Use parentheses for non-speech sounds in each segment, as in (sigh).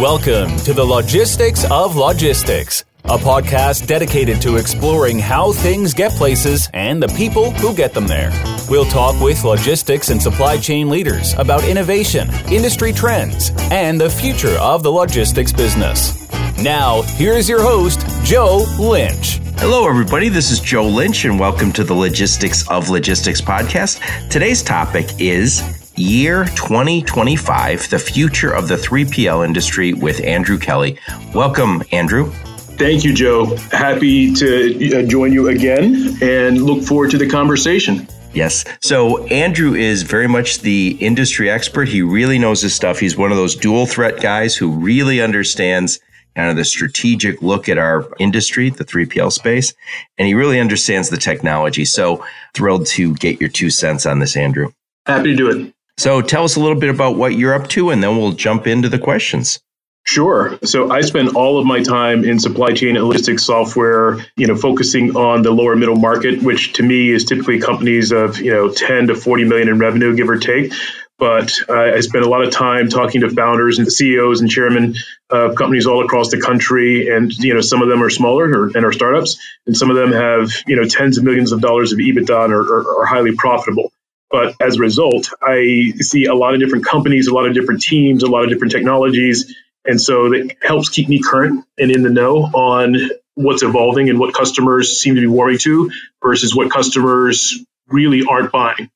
Welcome to the Logistics of Logistics, a podcast dedicated to exploring how things get places and the people who get them there. We'll talk with logistics and supply chain leaders about innovation, industry trends, and the future of the logistics business. Now, here's your host, Joe Lynch. Hello, everybody. This is Joe Lynch, and welcome to the Logistics of Logistics podcast. Today's topic is Year 2025, the future of the 3PL industry with Andrew Kelley. Welcome, Andrew. Thank you, Joe. Happy to uh, join you again and look forward to the conversation. Yes. So Andrew is very much the industry expert. He really knows his stuff. He's one of those dual threat guys who really understands kind of the strategic look at our industry, the 3PL space, and he really understands the technology. So thrilled to get your two cents on this, Andrew. Happy to do it. So tell us a little bit about what you're up to, and then we'll jump into the questions. Sure. So I spend all of my time in supply chain and logistics software, you know, focusing on the lower middle market, which to me is typically companies of, you know, 10 to 40 million in revenue, give or take. But I spend a lot of time talking to founders and CEOs and chairmen of companies all across the country. And, you know, some of them are smaller or, and are startups, and some of them have, you know, tens of millions of dollars of EBITDA and are, are, are highly profitable. But as a result, I see a lot of different companies, a lot of different teams, a lot of different technologies. And so that helps keep me current and in the know on what's evolving and what customers seem to be warming to versus what customers really aren't buying.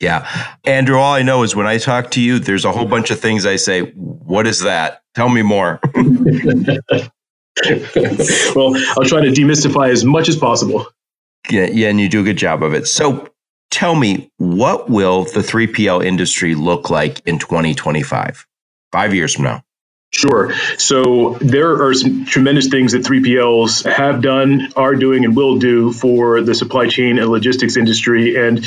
Yeah. Andrew, all I know is when I talk to you, there's a whole bunch of things I say, What is that? Tell me more. (laughs) (laughs) well, I'll try to demystify as much as possible. Yeah, yeah, and you do a good job of it. So tell me, what will the 3PL industry look like in 2025, five years from now? Sure. So there are some tremendous things that 3PLs have done, are doing, and will do for the supply chain and logistics industry. And,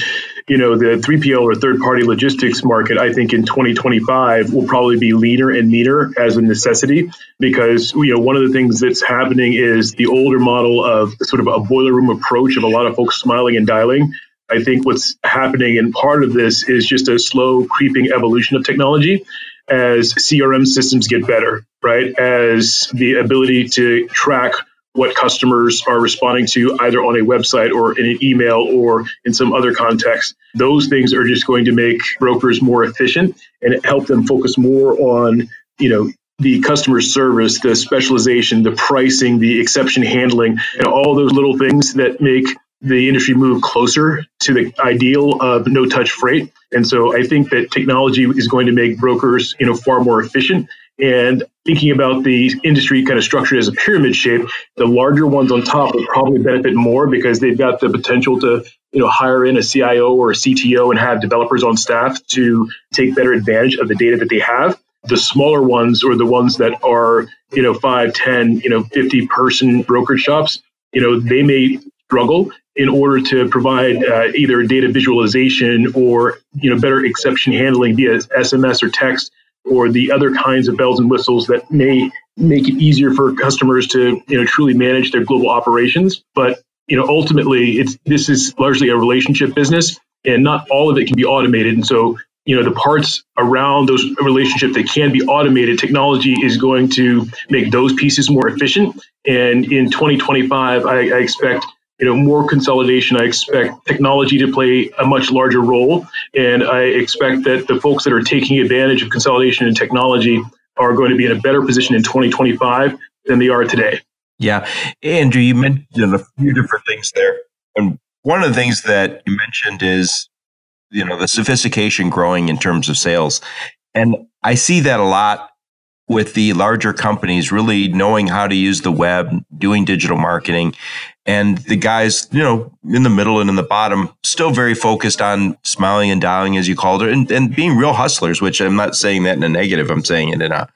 you know, the 3PL or third party logistics market, I think in 2025 will probably be leaner and meaner as a necessity because, you know, one of the things that's happening is the older model of sort of a boiler room approach of a lot of folks smiling and dialing I think what's happening, and part of this is just a slow creeping evolution of technology as CRM systems get better, right? As the ability to track what customers are responding to either on a website or in an email or in some other context. Those things are just going to make brokers more efficient and help them focus more on, you know, the customer service, the specialization, the pricing, the exception handling, and all those little things that make the industry move closer to the ideal of no touch freight. And so I think that technology is going to make brokers, you know, far more efficient. And thinking about the industry kind of structured as a pyramid shape, the larger ones on top will probably benefit more because they've got the potential to, you know, hire in a CIO or a CTO and have developers on staff to take better advantage of the data that they have. The smaller ones or the ones that are, you know, five, 10, you know, 50 person brokerage shops, you know, they may struggle in order to provide uh, either data visualization or you know better exception handling via SMS or text or the other kinds of bells and whistles that may make it easier for customers to you know truly manage their global operations. But you know ultimately, it's this is largely a relationship business, and not all of it can be automated. And so you know the parts around those relationships that can be automated technology is going to make those pieces more efficient and in 2025 I, I expect you know more consolidation. I expect technology to play a much larger role and i expect that the folks that are taking advantage of consolidation and technology are going to be in a better position in 2025 than they are today. Yeah. Andrew you mentioned a few different things there and one of the things that you mentioned is you know the sophistication growing in terms of sales. And i see that a lot with the larger companies really knowing how to use the web, doing digital marketing, and the guys, you know, in the middle and in the bottom, still very focused on smiling and dialing, as you called it, and, and being real hustlers, which I'm not saying that in a negative. I'm saying it in a,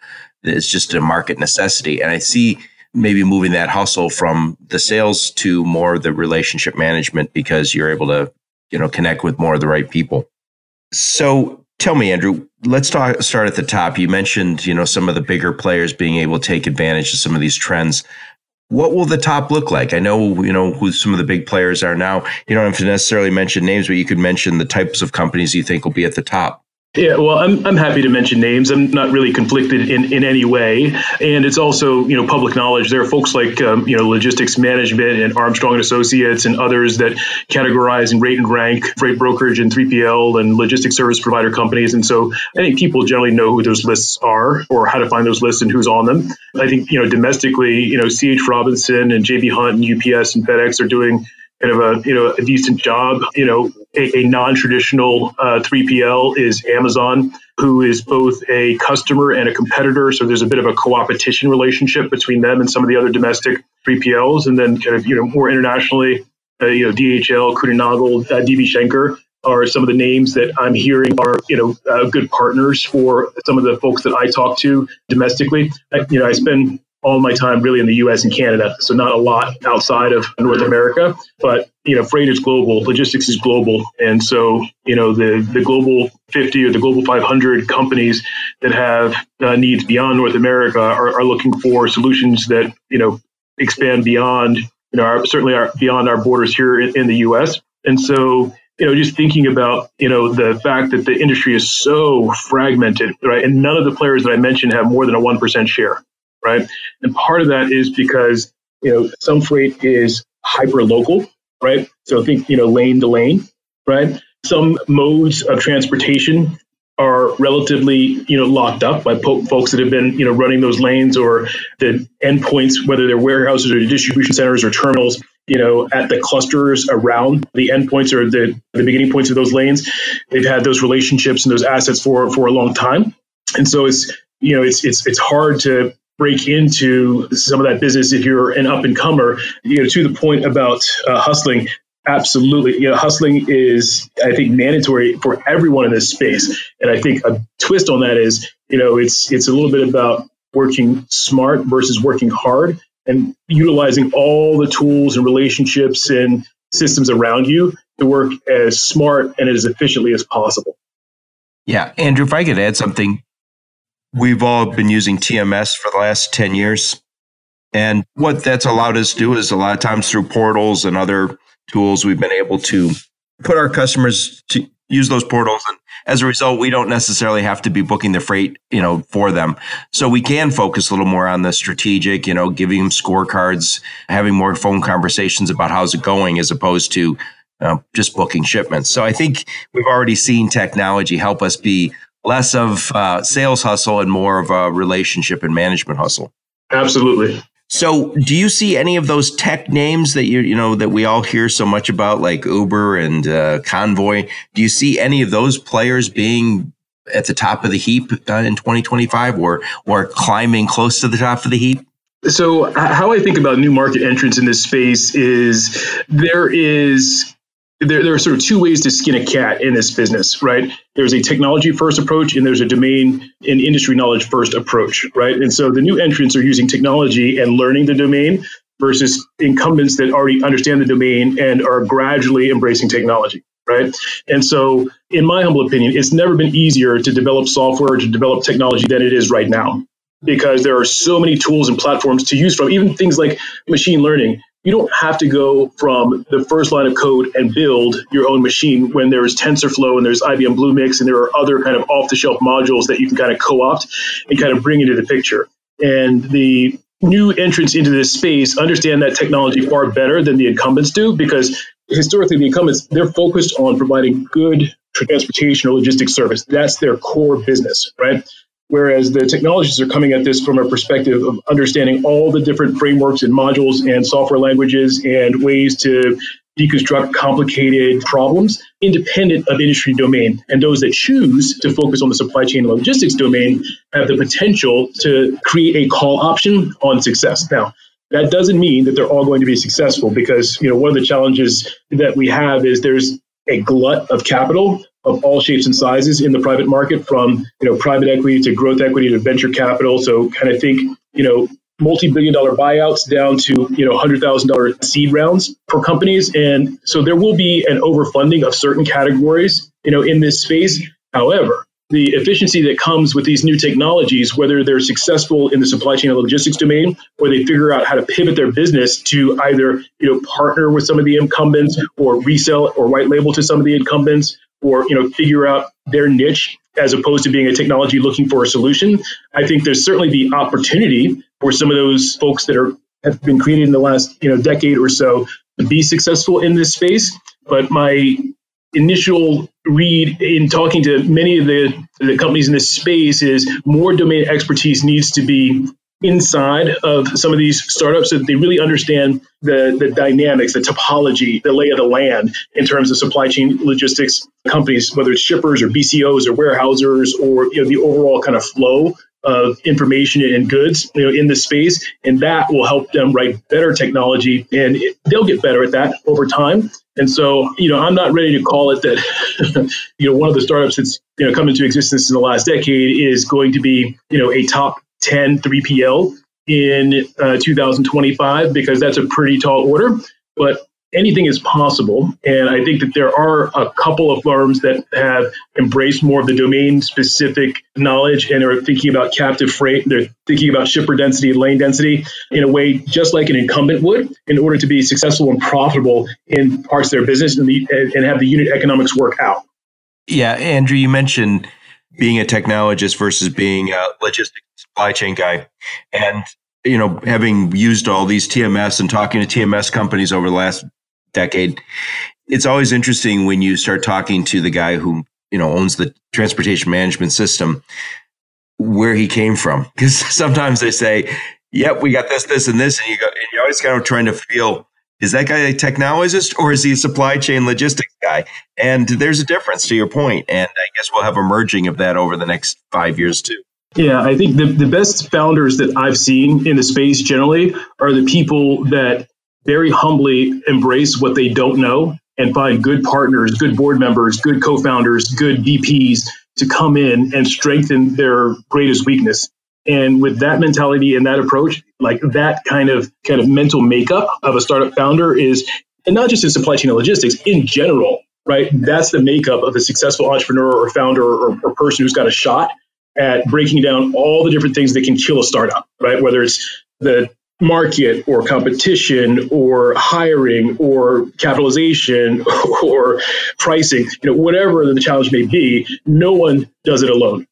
it's just a market necessity. And I see maybe moving that hustle from the sales to more the relationship management because you're able to, you know, connect with more of the right people. So tell me, Andrew, let's talk, start at the top. You mentioned, you know, some of the bigger players being able to take advantage of some of these trends what will the top look like? I know, you know, who some of the big players are now. You don't have to necessarily mention names, but you could mention the types of companies you think will be at the top. Yeah, well, I'm, I'm happy to mention names. I'm not really conflicted in, in any way. And it's also, you know, public knowledge. There are folks like, um, you know, logistics management and Armstrong and Associates and others that categorize and rate and rank freight brokerage and 3PL and logistics service provider companies. And so I think people generally know who those lists are or how to find those lists and who's on them. I think, you know, domestically, you know, CH Robinson and JB Hunt and UPS and FedEx are doing kind of a you know a decent job. You know, a, a non-traditional uh, 3PL is Amazon, who is both a customer and a competitor. So there's a bit of a co-opetition relationship between them and some of the other domestic 3PLs, and then kind of you know more internationally, uh, you know DHL, Kuehne+Nagel, uh, DB Schenker are some of the names that I'm hearing are you know uh, good partners for some of the folks that I talk to domestically. I, you know, I spend all my time really in the US and Canada. So not a lot outside of North America, but you know, freight is global, logistics is global. And so, you know, the, the global 50 or the global 500 companies that have uh, needs beyond North America are, are looking for solutions that, you know, expand beyond, you know, our, certainly our, beyond our borders here in, in the US. And so, you know, just thinking about, you know, the fact that the industry is so fragmented, right? And none of the players that I mentioned have more than a 1% share right? And part of that is because, you know, some freight is hyper local, right? So think, you know, lane to lane, right? Some modes of transportation are relatively, you know, locked up by po- folks that have been, you know, running those lanes or the endpoints, whether they're warehouses or distribution centers or terminals, you know, at the clusters around the endpoints or the, the beginning points of those lanes. They've had those relationships and those assets for for a long time. And so it's, you know, it's it's it's hard to break into some of that business if you're an up and comer. You know, to the point about uh, hustling, absolutely. You know, hustling is I think mandatory for everyone in this space, and I think a twist on that is you know it's it's a little bit about working smart versus working hard and utilizing all the tools and relationships and systems around you to work as smart and as efficiently as possible. Yeah, Andrew, if I could add something, We've all been using TMS for the last 10 years. And what that's allowed us to do is a lot of times through portals and other tools, we've been able to put our customers to use those portals. And as a result, we don't necessarily have to be booking the freight, you know, for them. So we can focus a little more on the strategic, you know, giving them scorecards, having more phone conversations about how's it going as opposed to uh, just booking shipments. So I think we've already seen technology help us be less of uh, sales hustle and more of a relationship and management hustle. Absolutely. So, do you see any of those tech names that you you know that we all hear so much about, like Uber and uh, Convoy? Do you see any of those players being at the top of the heap uh, in 2025, or or climbing close to the top of the heap? So, how I think about new market entrants in this space is there is there, there are sort of two ways to skin a cat in this business, right? There's a technology first approach and there's a domain and industry knowledge first approach, right? And so the new entrants are using technology and learning the domain versus incumbents that already understand the domain and are gradually embracing technology, right? And so, in my humble opinion, it's never been easier to develop software, to develop technology than it is right now because there are so many tools and platforms to use from, even things like machine learning you don't have to go from the first line of code and build your own machine when there's TensorFlow and there's IBM Bluemix and there are other kind of off the shelf modules that you can kind of co opt and kind of bring into the picture. And the new entrants into this space understand that technology far better than the incumbents do because historically the incumbents they're focused on providing good transportation or logistics service that's their core business right Whereas the technologies are coming at this from a perspective of understanding all the different frameworks and modules and software languages and ways to deconstruct complicated problems independent of industry domain. And those that choose to focus on the supply chain and logistics domain have the potential to create a call option on success. Now, that doesn't mean that they're all going to be successful because you know one of the challenges that we have is there's a glut of capital of all shapes and sizes in the private market, from you know private equity to growth equity to venture capital. So kind of think you know multi-billion dollar buyouts down to you know hundred thousand dollar seed rounds for companies, and so there will be an overfunding of certain categories you know in this space. However, the efficiency that comes with these new technologies, whether they're successful in the supply chain and logistics domain, or they figure out how to pivot their business to either you know partner with some of the incumbents, or resell or white label to some of the incumbents, or you know figure out their niche as opposed to being a technology looking for a solution. I think there's certainly the opportunity for some of those folks that are have been created in the last you know decade or so to be successful in this space. But my initial read in talking to many of the, the companies in this space is more domain expertise needs to be inside of some of these startups that they really understand the, the dynamics, the topology, the lay of the land in terms of supply chain logistics companies, whether it's shippers or BCOs or warehousers or you know the overall kind of flow of information and goods you know in the space. And that will help them write better technology and it, they'll get better at that over time. And so you know i'm not ready to call it that (laughs) you know one of the startups that's you know come into existence in the last decade is going to be you know a top 10 3PL in uh, 2025 because that's a pretty tall order. But anything is possible. And I think that there are a couple of firms that have embraced more of the domain specific knowledge and are thinking about captive freight. They're thinking about shipper density, lane density in a way just like an incumbent would in order to be successful and profitable in parts of their business and, the, and have the unit economics work out. Yeah, Andrew, you mentioned being a technologist versus being a logistics supply chain guy. And, you know, having used all these TMS and talking to TMS companies over the last decade, it's always interesting when you start talking to the guy who, you know, owns the transportation management system, where he came from. (laughs) Because sometimes they say, yep, we got this, this, and this. And you go, and you're always kind of trying to feel, is that guy a technologist or is he a supply chain logistics guy? And there's a difference to your point. And I guess we'll have a merging of that over the next five years too. Yeah, I think the, the best founders that I've seen in the space generally are the people that very humbly embrace what they don't know and find good partners, good board members, good co founders, good VPs to come in and strengthen their greatest weakness. And with that mentality and that approach, like that kind of kind of mental makeup of a startup founder is, and not just in supply chain and logistics, in general, right? That's the makeup of a successful entrepreneur or founder or, or person who's got a shot at breaking down all the different things that can kill a startup, right? Whether it's the market or competition or hiring or capitalization (laughs) or pricing, you know, whatever the challenge may be, no one does it alone.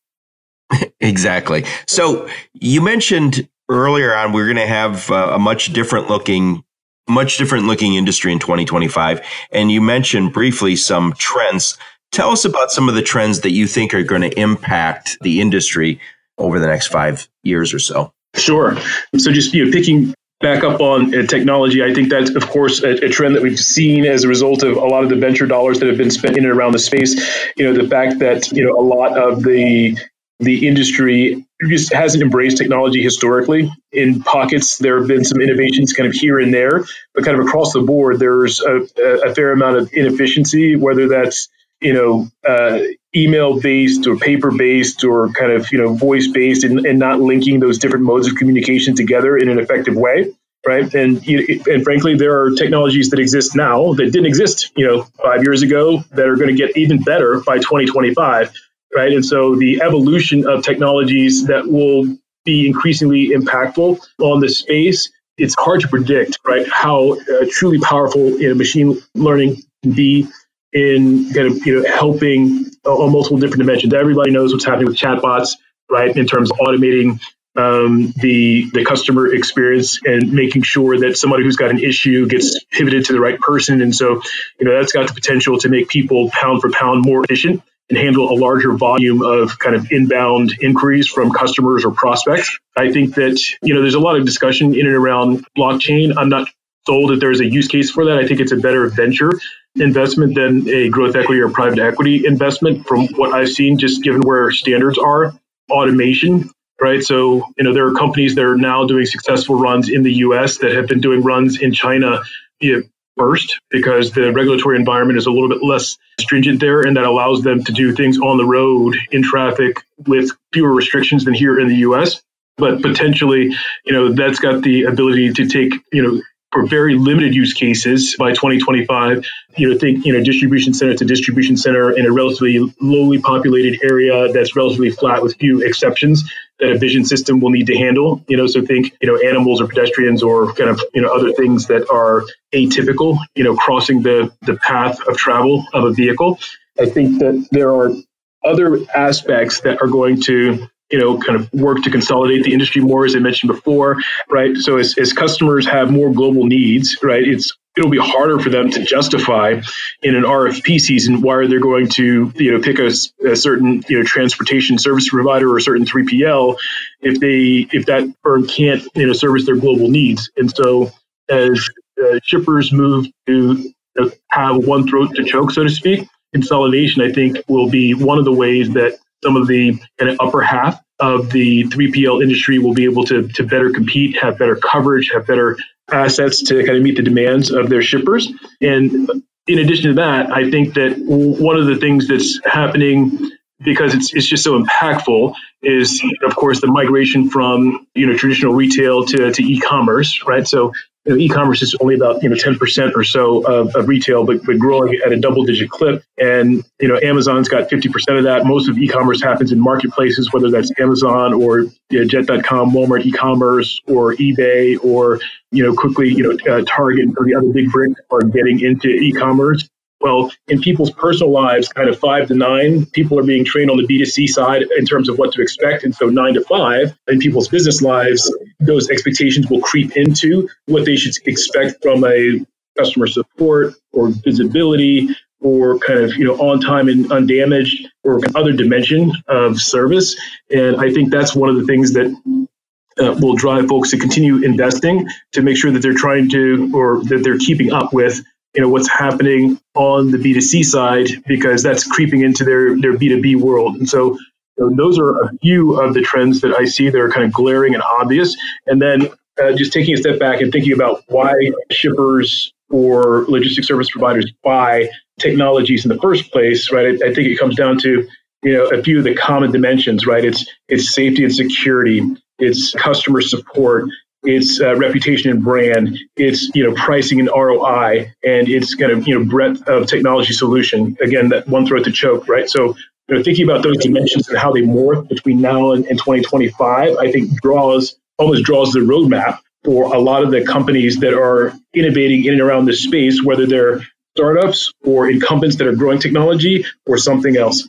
Exactly. So you mentioned earlier on we're going to have uh, a much different looking much different looking industry in 2025 and you mentioned briefly some trends Tell us about some of the trends that you think are going to impact the industry over the next five years or so. Sure. So just you know, picking back up on uh, technology, I think that's of course a, a, trend that we've seen as a result of a lot of the venture dollars that have been spent in and around the space. You know, the fact that you know a lot of the the industry just hasn't embraced technology historically. In pockets, there have been some innovations kind of here and there, but kind of across the board, there's a, a fair amount of inefficiency, whether that's you know, uh, email based or paper based or kind of, you know, voice based and, and not linking those different modes of communication together in an effective way. Right. And, and frankly, there are technologies that exist now that didn't exist, you know, five years ago that are going to get even better by 2025. Right. And so the evolution of technologies that will be increasingly impactful on the space it's hard to predict, right, how uh, truly powerful you know, machine learning can be in kind of you know helping on multiple different dimensions. Everybody knows what's happening with chatbots, right? In terms of automating um, the the customer experience and making sure that somebody who's got an issue gets pivoted to the right person. And so, you know, that's got the potential to make people pound for pound more efficient and handle a larger volume of kind of inbound inquiries from customers or prospects. I think that you know there's a lot of discussion in and around blockchain. I'm not sold that there's a use case for that. I think it's a better venture investment than a growth equity or private equity investment from what I've seen, just given where standards are. Automation, right? So, you know, there are companies that are now doing successful runs in the US that have been doing runs in China you know, first because the regulatory environment is a little bit less stringent there and that allows them to do things on the road in traffic with fewer restrictions than here in the US but potentially, you know, that's got the ability to take, you know, for very limited use cases by 2025. You know, think you know distribution center to distribution center in a relatively lowly populated area that's relatively flat with few exceptions that a vision system will need to handle. You know, so think you know animals or pedestrians or kind of you know other things that are atypical. You know, crossing the the path of travel of a vehicle. I think that there are other aspects that are going to you know, kind of work to consolidate the industry more, as I mentioned before, right? So as, as customers have more global needs, right, it's it'll be harder for them to justify in an RFP season why they're going to you know pick a, a, certain you know transportation service provider or a certain 3PL if they if that firm can't you know service their global needs. And so as uh, shippers move to have one throat to choke, so to speak, consolidation I think will be one of the ways that some of the kind of upper half of the 3PL industry will be able to, to better compete, have better coverage, have better assets to kind of meet the demands of their shippers. And in addition to that, I think that one of the things that's happening because it's, it's just so impactful is of course the migration from you know traditional retail to, to e-commerce right so you know, e-commerce is only about you know 10% or so of, of retail, but, but growing at a double-digit clip. And you know, Amazon's got 50% of that. Most of e-commerce happens in marketplaces, whether that's Amazon or you know, Jet.com, Walmart e-commerce, or eBay, or you know, quickly you know, uh, Target or the other big bricks are getting into e-commerce. Well, in people's personal lives, kind of five to nine, people are being trained on the B2C side in terms of what to expect. And so nine to five, in people's business lives, those expectations will creep into what they should expect from a customer support or visibility or kind of you know on time and undamaged or other dimension of service and i think that's one of the things that uh, will drive folks to continue investing to make sure that they're trying to or that they're keeping up with you know what's happening on the B2C side because that's creeping into their their B2B world. And so you know, those are a few of the trends that I see that are kind of glaring and obvious. And then uh, just taking a step back and thinking about why shippers or logistics service providers buy technologies in the first place, right? I, I think it comes down to you know a few of the common dimensions, right? It's it's safety and security, it's customer support, it's uh, reputation and brand, it's you know pricing and ROI, and it's kind of you know breadth of technology solution. Again, that one throat to choke, right? So you know, thinking about those dimensions and how they morph between now and, and 2025, I think draws almost draws the roadmap for a lot of the companies that are innovating in and around this space, whether they're startups or incumbents that are growing technology or something else.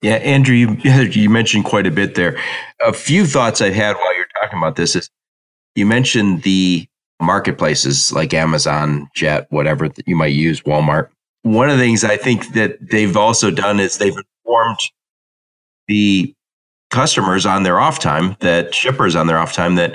Yeah, Andrew, you, you mentioned quite a bit there. A few thoughts I've had while you're talking about this is you mentioned the marketplaces like Amazon, Jet, whatever that you might use, Walmart. One of the things I think that they've also done is they've informed the customers on their off time, that shippers on their off time, that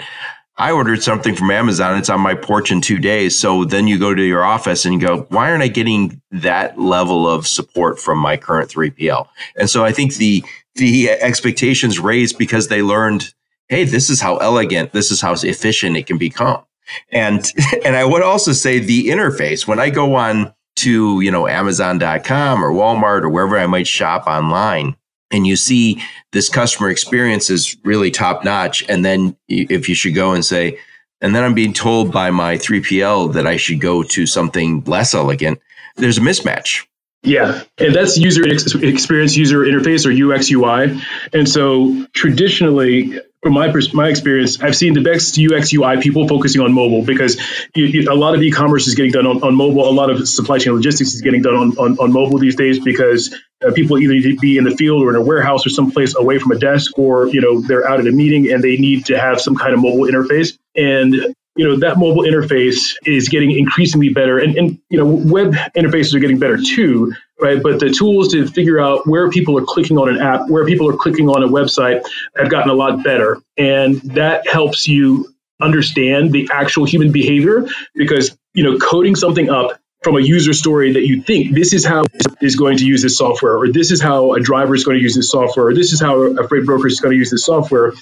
I ordered something from Amazon. It's on my porch in two days. So then you go to your office and you go, why aren't I getting that level of support from my current 3PL? And so I think the the expectations raised because they learned hey, this is how elegant, this is how efficient it can become. And (laughs) and I would also say the interface when I go on to, you know, amazon.com or Walmart or wherever I might shop online and you see this customer experience is really top notch and then if you should go and say and then I'm being told by my 3PL that I should go to something less elegant, there's a mismatch. Yeah, and that's user experience, user interface, or UX UI. And so traditionally, from my my experience, I've seen the best UX UI people focusing on mobile because you, you, a lot of e-commerce is getting done on, on mobile. A lot of supply chain logistics is getting done on, on, on mobile these days because uh, people either need to be in the field or in a warehouse or someplace away from a desk, or you know they're out at a meeting and they need to have some kind of mobile interface. And you know that mobile interface is getting increasingly better, and, and you know web interfaces are getting better too right? But the tools to figure out where people are clicking on an app, where people are clicking on a website have gotten a lot better. And that helps you understand the actual human behavior because, you know, coding something up from a user story that you think this is how is going to use this software, or this is how a driver is going to use this software, or this is how a freight broker is going to use this software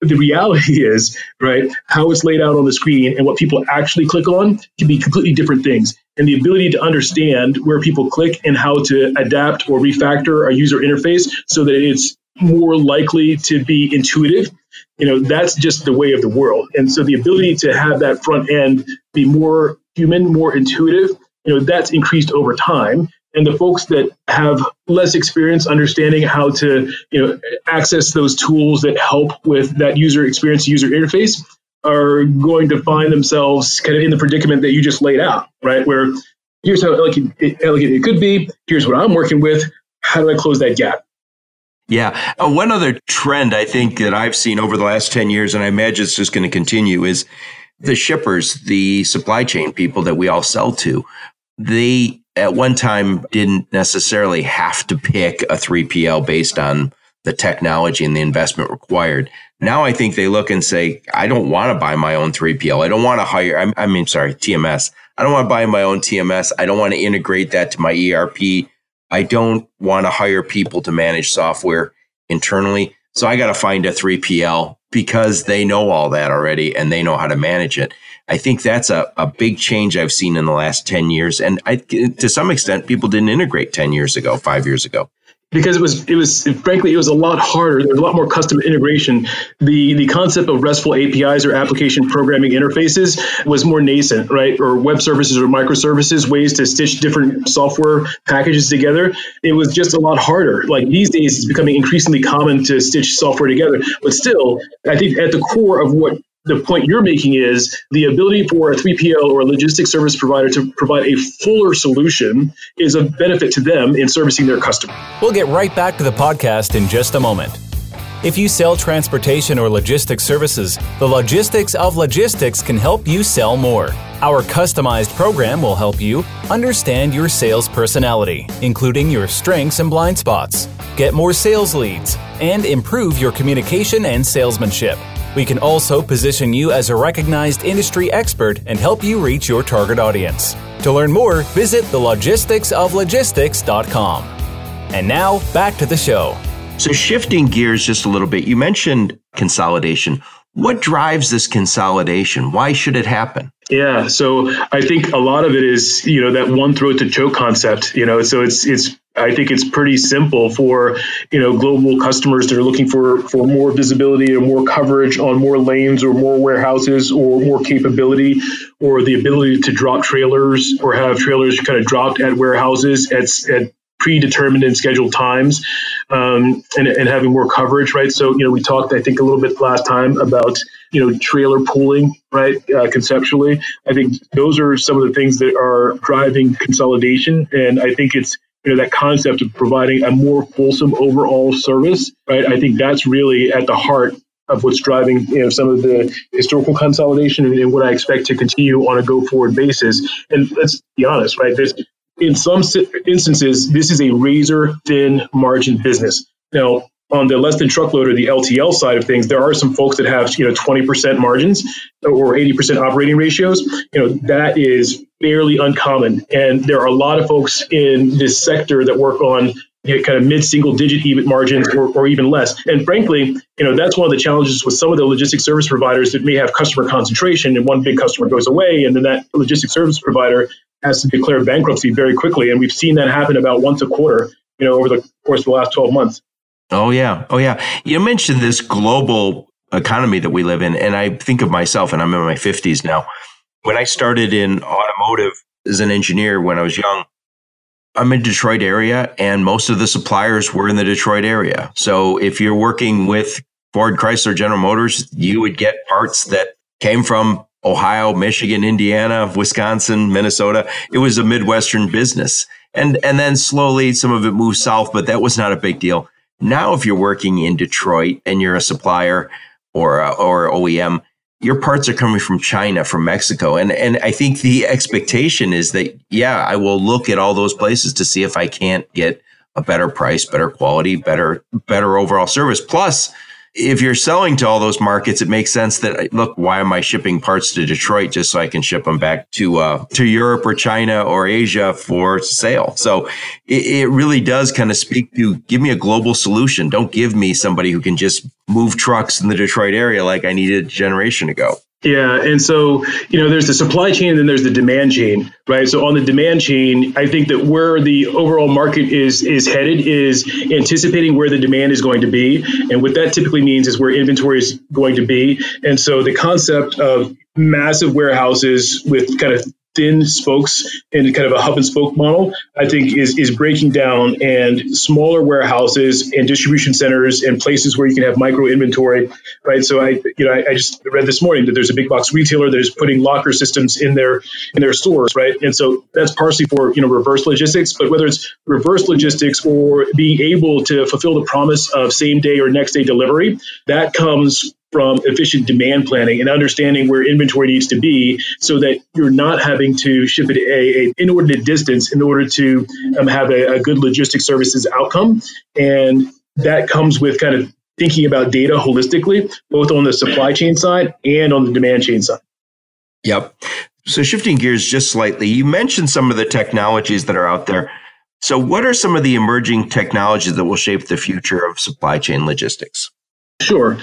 the reality (laughs) is, right, how it's laid out on the screen and what people actually click on can be completely different things. And the ability to understand where people click and how to adapt or refactor a user interface so that it's more likely to be intuitive, you know, that's just the way of the world. And so the ability to have that front end be more human, more intuitive, you know, that's increased over time and the folks that have less experience understanding how to you know access those tools that help with that user experience user interface are going to find themselves kind of in the predicament that you just laid out right where here's how elegant it, could be here's what i'm working with how do i close that gap Yeah. Uh, one other trend I think that I've seen over the last 10 years, and I imagine it's just going to continue, is the shippers, the supply chain people that we all sell to. They at one time didn't necessarily have to pick a 3PL based on the technology and the investment required. Now I think they look and say, I don't want to buy my own 3PL. I don't want to hire, I, I mean, sorry, TMS. I don't want to buy my own TMS. I don't want to integrate that to my ERP. I don't want to hire people to manage software internally. So I got to find a 3PL because they know all that already and they know how to manage it. I think that's a, a big change I've seen in the last 10 years. And I, to some extent, people didn't integrate 10 years ago, five years ago because it was it was frankly it was a lot harder. There was a lot more custom integration. The the concept of RESTful APIs or application programming interfaces was more nascent, right? Or web services or microservices, ways to stitch different software packages together. It was just a lot harder. Like these days, it's becoming increasingly common to stitch software together. But still, I think at the core of what the point you're making is the ability for a 3PL or a logistics service provider to provide a fuller solution is a benefit to them in servicing their customer. We'll get right back to the podcast in just a moment. If you sell transportation or logistics services, the Logistics of Logistics can help you sell more. Our customized program will help you understand your sales personality, including your strengths and blind spots, get more sales leads, and improve your communication and salesmanship. We can also position you as a recognized industry expert and help you reach your target audience. To learn more, visit thelogisticsoflogistics.com. And now, back to the show. So, shifting gears just a little bit, you mentioned consolidation. What drives this consolidation? Why should it happen? Yeah, so I think a lot of it is, you know, that one throat to choke concept, you know, so it's it's I think it's pretty simple for, you know, global customers that are looking for for more visibility or more coverage on more lanes or more warehouses or more capability or the ability to drop trailers or have trailers kind of dropped at warehouses at, at predetermined and scheduled times um, and, and having more coverage, right? So, you know, we talked, I think, a little bit last time about, you know, trailer pooling, right? Uh, conceptually, I think those are some of the things that are driving consolidation. And I think it's, you know, that concept of providing a more fulsome overall service, right? I think that's really at the heart of what's driving you know some of the historical consolidation and, and, what I expect to continue on a go forward basis. And let's be honest, right? There's in some instances, this is a razor thin margin business. Now, Um, on the less than truckload or the LTL side of things, there are some folks that have you know 20% margins or 80% operating ratios. You know that is fairly uncommon, and there are a lot of folks in this sector that work on you know, kind of mid-single digit EBIT margins or, or even less. And frankly, you know that's one of the challenges with some of the logistics service providers that may have customer concentration, and one big customer goes away, and then that logistics service provider has to declare bankruptcy very quickly. And we've seen that happen about once a quarter, you know, over the course of the last 12 months. Oh, yeah. Oh, yeah. You mentioned this global economy that we live in. And I think of myself, and I'm in my 50s now. When I started in automotive as an engineer when I was young, I'm in Detroit area, and most of the suppliers were in the Detroit area. So if you're working with Ford, Chrysler, General Motors, you would get parts that came from Ohio, Michigan, Indiana, Wisconsin, Minnesota. It was a Midwestern business. And, and then slowly some of it moved south, but that was not a big deal. Now, if you're working in Detroit and you're a supplier or, a, or OEM, your parts are coming from China, from Mexico. And, and I think the expectation is that, yeah, I will look at all those places to see if I can't get a better price, better quality, better, better overall service. Plus, if you're selling to all those markets, it makes sense that look, why am I shipping parts to Detroit just so I can ship them back to uh, to Europe or China or Asia for sale? So it, it really does kind of speak to give me a global solution. Don't give me somebody who can just move trucks in the Detroit area like I needed a generation ago. Yeah, and so you know, there's the supply chain, and then there's the demand chain, right? So on the demand chain, I think that where the overall market is is headed is anticipating where the demand is going to be, and what that typically means is where inventory is going to be. And so the concept of massive warehouses with kind of thin spokes in kind of a hub and spoke model, I think is is breaking down and smaller warehouses and distribution centers and places where you can have micro inventory, right? So I you know I, I, just read this morning that there's a big box retailer that is putting locker systems in their in their stores, right? And so that's partially for you know reverse logistics, but whether it's reverse logistics or being able to fulfill the promise of same day or next day delivery, that comes from efficient demand planning and understanding where inventory needs to be so that you're not having to ship it a, a inordinate distance in order to um, have a, a good logistics services outcome. And that comes with kind of thinking about data holistically, both on the supply chain side and on the demand chain side. Yep. So shifting gears just slightly, you mentioned some of the technologies that are out there. So what are some of the emerging technologies that will shape the future of supply chain logistics? Sure.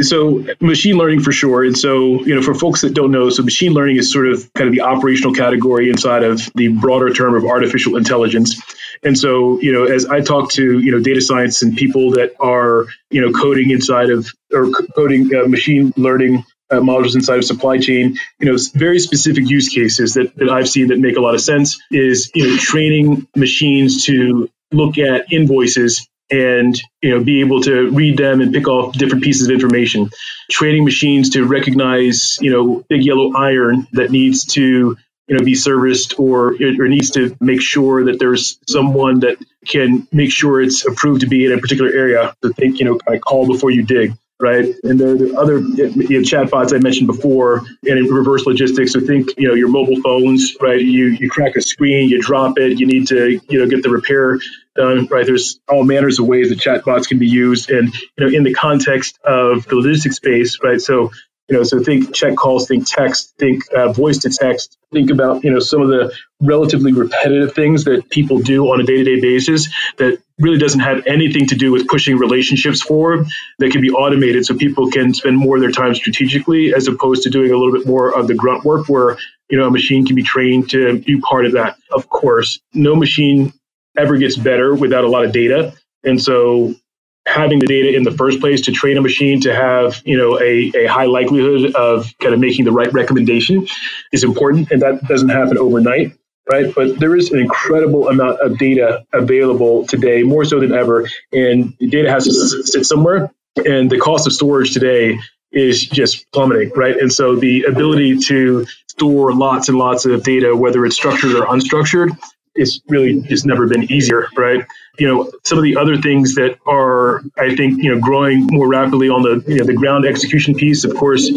So machine learning for sure. And so, you know, for folks that don't know, so machine learning is sort of kind of the operational category inside of the broader term of artificial intelligence. And so, you know, as I talk to, you know, data science and people that are, you know, coding inside of or coding uh, machine learning uh, models inside of supply chain, you know, very specific use cases that, that I've seen that make a lot of sense is, you know, training machines to look at invoices and you know be able to read them and pick off different pieces of information. Training machines to recognize you know big yellow iron that needs to you know be serviced or or needs to make sure that there's someone that can make sure it's approved to be in a particular area to think you know kind of call before you dig right? And there are the other you know, chatbots I mentioned before, and in reverse logistics. So think, you know, your mobile phones, right? You you crack a screen, you drop it, you need to, you know, get the repair done, right? There's all manners of ways that chatbots can be used, and you know, in the context of the logistics space, right? So you know, so think check calls, think text, think uh, voice to text, think about you know some of the relatively repetitive things that people do on a day-to-day basis that really doesn't have anything to do with pushing relationships forward. That can be automated so people can spend more of their time strategically as opposed to doing a little bit more of the grunt work where you know a machine can be trained to do part of that. Of course, no machine ever gets better without a lot of data. And so having the data in the first place to train a machine to have you know a, a high likelihood of kind of making the right recommendation is important and that doesn't happen overnight right? But there is an incredible amount of data available today more so than ever and data has to sit somewhere and the cost of storage today is just plummeting right? And so the ability to store lots and lots of data whether it's structured or unstructured it's really just never been easier, right? You know, some of the other things that are, I think, you know, growing more rapidly on the you know the ground execution piece, of course,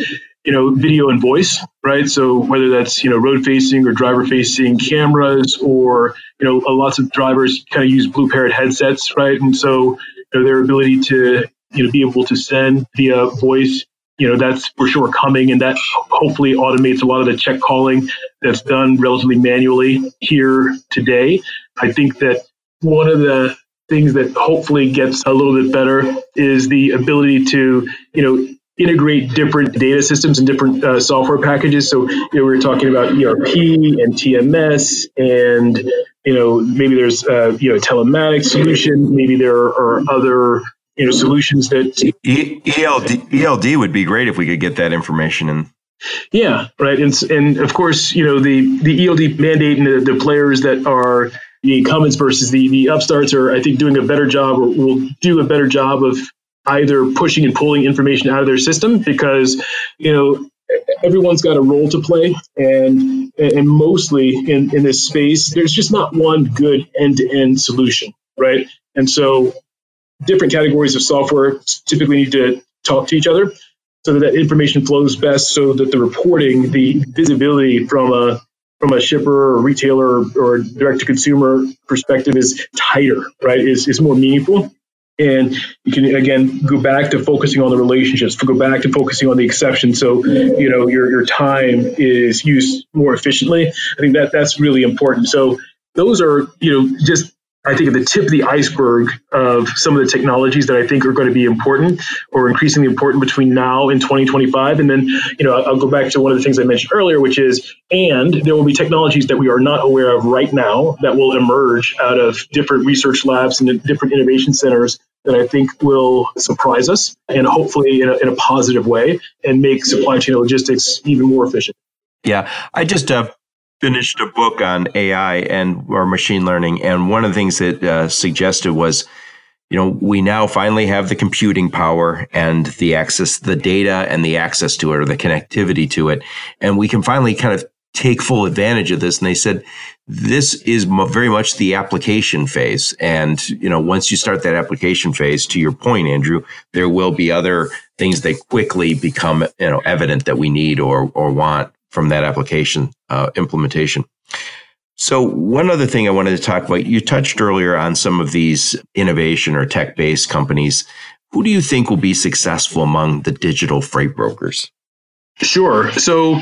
you know, video and voice, right? So whether that's you know road facing or driver facing cameras, or you know, lots of drivers kind of use BlueParrott headsets, right? And so you know, their ability to you know be able to send via voice you know that's for sure coming and that hopefully automates a lot of the check calling that's done relatively manually here today. I think that one of the things that hopefully gets a little bit better is the ability to you know integrate different data systems and different uh, software packages. So you know we are talking about erp and tms and you know maybe there's uh, you know telematics solution. Maybe there are other you know solutions that e- ELD ELD would be great if we could get that information in. Yeah, right, and and of course you know the the ELD mandate and the, the players that are the incumbents versus the the upstarts are I think doing a better job or will do a better job of either pushing and pulling information out of their system because you know everyone's got a role to play and and mostly in in this space there's just not one good end-to-end solution right and so different categories of software typically need to talk to each other so that, information flows best so that the reporting, the visibility from a from a shipper or retailer or direct to consumer perspective is tighter, right? Is is more meaningful. And you can again go back to focusing on the relationships, go back to focusing on the exception. So you know your your time is used more efficiently. I think that that's really important. So those are you know just I think at the tip of the iceberg of some of the technologies that I think are going to be important or increasingly important between now and 2025. And then, you know, I'll go back to one of the things I mentioned earlier, which is, and there will be technologies that we are not aware of right now that will emerge out of different research labs and different innovation centers that I think will surprise us and hopefully in a, in a positive way and make supply chain logistics even more efficient. Yeah, I just uh, finished a book on AI and or machine learning, and one of the things that uh, suggested was, you know, we now finally have the computing power and the access, the data and the access to it, or the connectivity to it, and we can finally kind of take full advantage of this. And they said this is very much the application phase, and you know, once you start that application phase, to your point, Andrew, there will be other things that quickly become you know evident that we need or or want from that application uh, implementation. So, one other thing I wanted to talk about you touched earlier on some of these innovation or tech based companies. Who do you think will be successful among the digital freight brokers? Sure. So,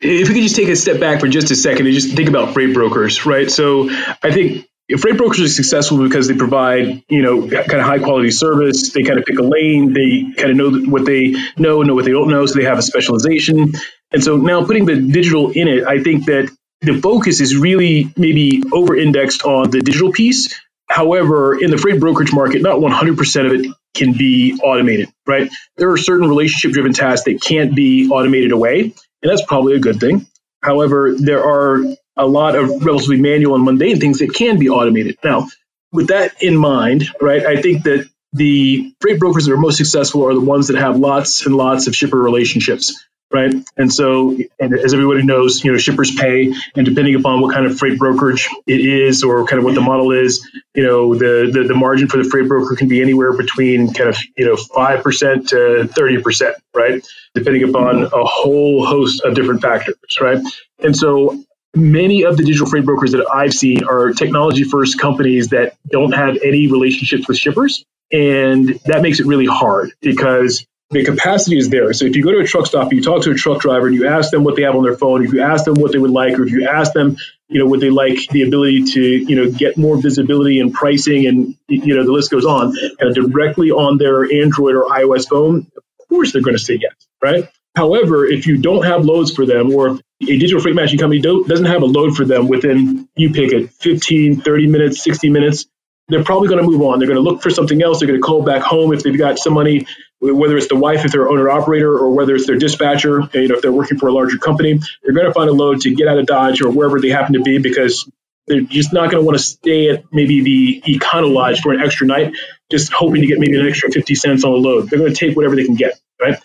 if we could just take a step back for just a second and just think about freight brokers, right? So, I think freight brokers are successful because they provide, you know, kind of high quality service. They kind of pick a lane. They kind of know what they know and know what they don't know. So they have a specialization. And so now putting the digital in it, I think that the focus is really maybe over indexed on the digital piece. However, in the freight brokerage market, not 100% of it can be automated, right? There are certain relationship driven tasks that can't be automated away, and that's probably a good thing. However, there are a lot of relatively manual and mundane things that can be automated. Now, with that in mind, right, I think that the freight brokers that are most successful are the ones that have lots and lots of shipper relationships, right? And so, and as everybody knows, you know, shippers pay, and depending upon what kind of freight brokerage it is or kind of what the model is, you know, the the, the margin for the freight broker can be anywhere between kind of you know five percent to thirty percent, right? Depending upon a whole host of different factors, right? And so many of the digital freight brokers that I've seen are technology first companies that don't have any relationships with shippers. And that makes it really hard because the capacity is there. So if you go to a truck stop, you talk to a truck driver and you ask them what they have on their phone, if you ask them what they would like, or if you ask them, you know, would they like the ability to, you know, get more visibility and pricing and, you know, the list goes on, directly on their Android or iOS phone, of course they're going to say yes, right? However, if you don't have loads for them, or a digital freight matching company doesn't have a load for them within, you pick it, 15, 30 minutes, 60 minutes, they're probably going to move on. They're going to look for something else. They're going to call back home if they've got some money, whether it's the wife if they're owner operator or whether it's their dispatcher, you know, if they're working for a larger company, they're going to find a load to get out of Dodge or wherever they happen to be because they're just not going to want to stay at maybe the Econo Lodge for an extra night, just hoping to get maybe an extra 50 cents on the load. They're going to take whatever they can get, right?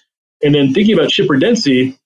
And then thinking about shipper density,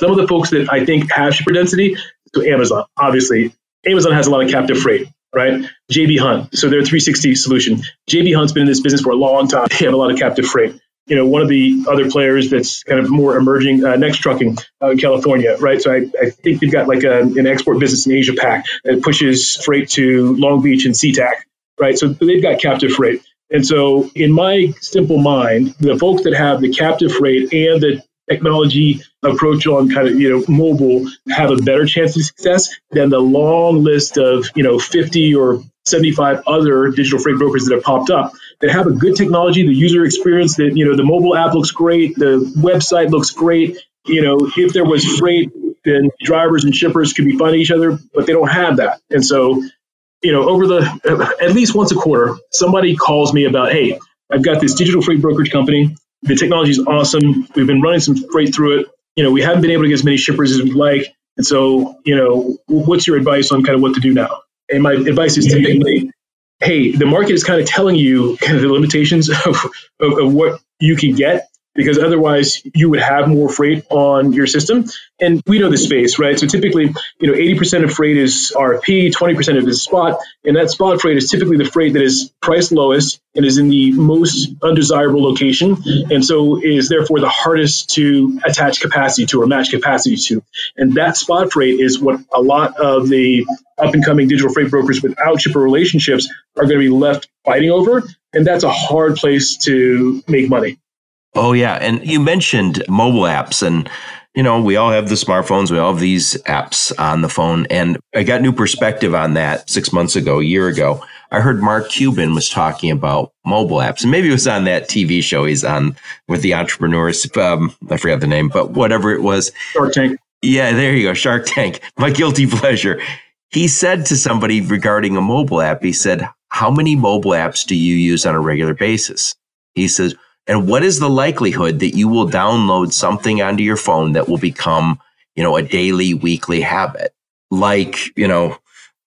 some of the folks that I think have shipper density, so Amazon, obviously, Amazon has a lot of captive freight, right? JB Hunt, so they're a 360 solution. JB Hunt's been in this business for a long time. They have a lot of captive freight. You know, one of the other players that's kind of more emerging, uh, Next Trucking in California, right? So I, I think they've got like a, an export business in Asia Pac that pushes freight to Long Beach and SeaTac, right? So they've got captive freight. And so, in my simple mind, the folks that have the captive freight and the technology approach on kind of you know mobile have a better chance of success than the long list of you know 50 or 75 other digital freight brokers that have popped up that have a good technology the user experience that you know the mobile app looks great the website looks great you know if there was freight then drivers and shippers could be finding each other but they don't have that and so you know, over the at least once a quarter, somebody calls me about, hey, I've got this digital freight brokerage company. The technology is awesome. We've been running some freight through it. You know, we haven't been able to get as many shippers as we'd like. And so, you know, what's your advice on kind of what to do now? And my advice is typically, hey, the market is kind of telling you kind (laughs) of the limitations of, of, of what you can get because otherwise you would have more freight on your system. And we know the space, right? So typically, you know, 80% of freight is RFP, 20% of it is spot, and that spot freight is typically the freight that is priced lowest and is in the most undesirable location, and so is therefore the hardest to attach capacity to or match capacity to. And that spot freight is what a lot of the up and coming digital freight brokers without shipper relationships are going to be left fighting over. And that's a hard place to make money. Oh, yeah. And you mentioned mobile apps and you know, we all have the smartphones, we all have these apps on the phone. And I got new perspective on that six months ago, a year ago. I heard Mark Cuban was talking about mobile apps, and maybe it was on that TV show he's on with the entrepreneurs. Um, I forgot the name, but whatever it was. Shark Tank. Yeah, there you go. Shark Tank. My guilty pleasure. He said to somebody regarding a mobile app, he said, How many mobile apps do you use on a regular basis? He says, and what is the likelihood that you will download something onto your phone that will become, you know, a daily, weekly habit? like, you know,